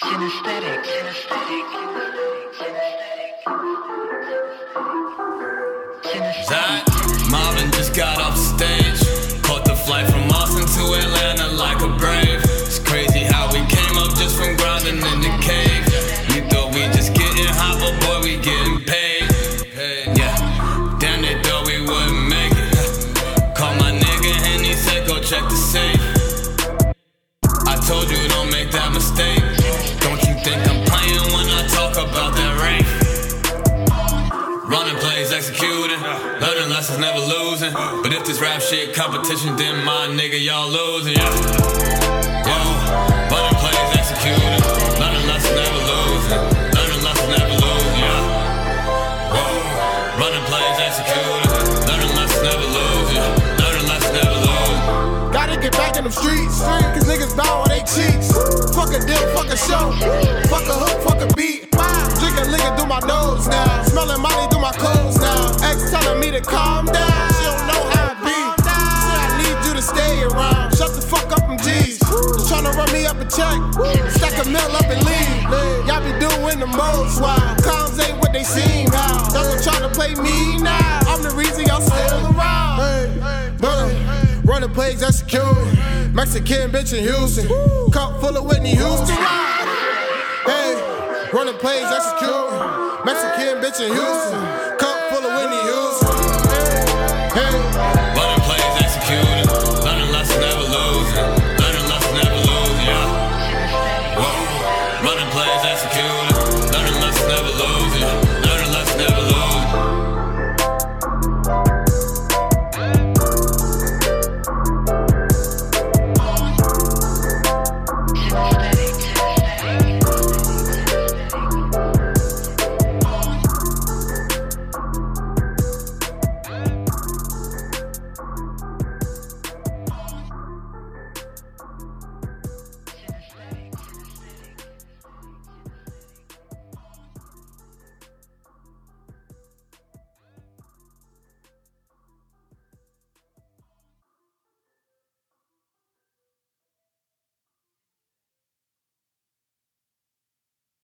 Kinesthetic. Kinesthetic. Marvin just got off stage. Caught the flight from Austin to Atlanta like a brave. It's crazy how we came up just from grinding in the cave. You thought we just getting hot, but boy, we getting paid. Yeah, damn, they thought we wouldn't make it. Call my nigga and he said, go check the safe. I told you don't make that mistake. Think I'm playing when I talk about that rape? Running plays, executing, learning lessons, never losing. But if this rap shit competition, then my nigga, y'all losing, yeah. Yo, running plays, executing, learning lessons, never losing. Learning lessons, never losing, yeah. Whoa, running plays, executing, learning lessons, never losing. Learning lessons, never losing. Gotta get back in them streets, cause niggas bow on they cheeks. Fuck a deal, fuck a show. Fuck a hook, fuck a beat. Drink a liquor through my nose now. Smelling money through my clothes now. Ex telling me to calm down. She don't know how it be. Say I need you to stay around. Shut the fuck up, I'm G's. Just tryna run me up a check. Stack a mill up and leave. Y'all be doing the most while clowns ain't what they seem now. Y'all try to play me now. I'm the reason y'all still around. Hey, hey. Running plays, that's executing. Mexican bitch in Houston. Cup full of Whitney Houston. Hey, running plays, executing. Mexican bitch in Houston. Cup full of Whitney Houston. Hey, Running plays, executing. Learning lessons, never losing. Learning lessons, never losing, yeah. Whoa. Running plays, executing. Learning lessons, never losing.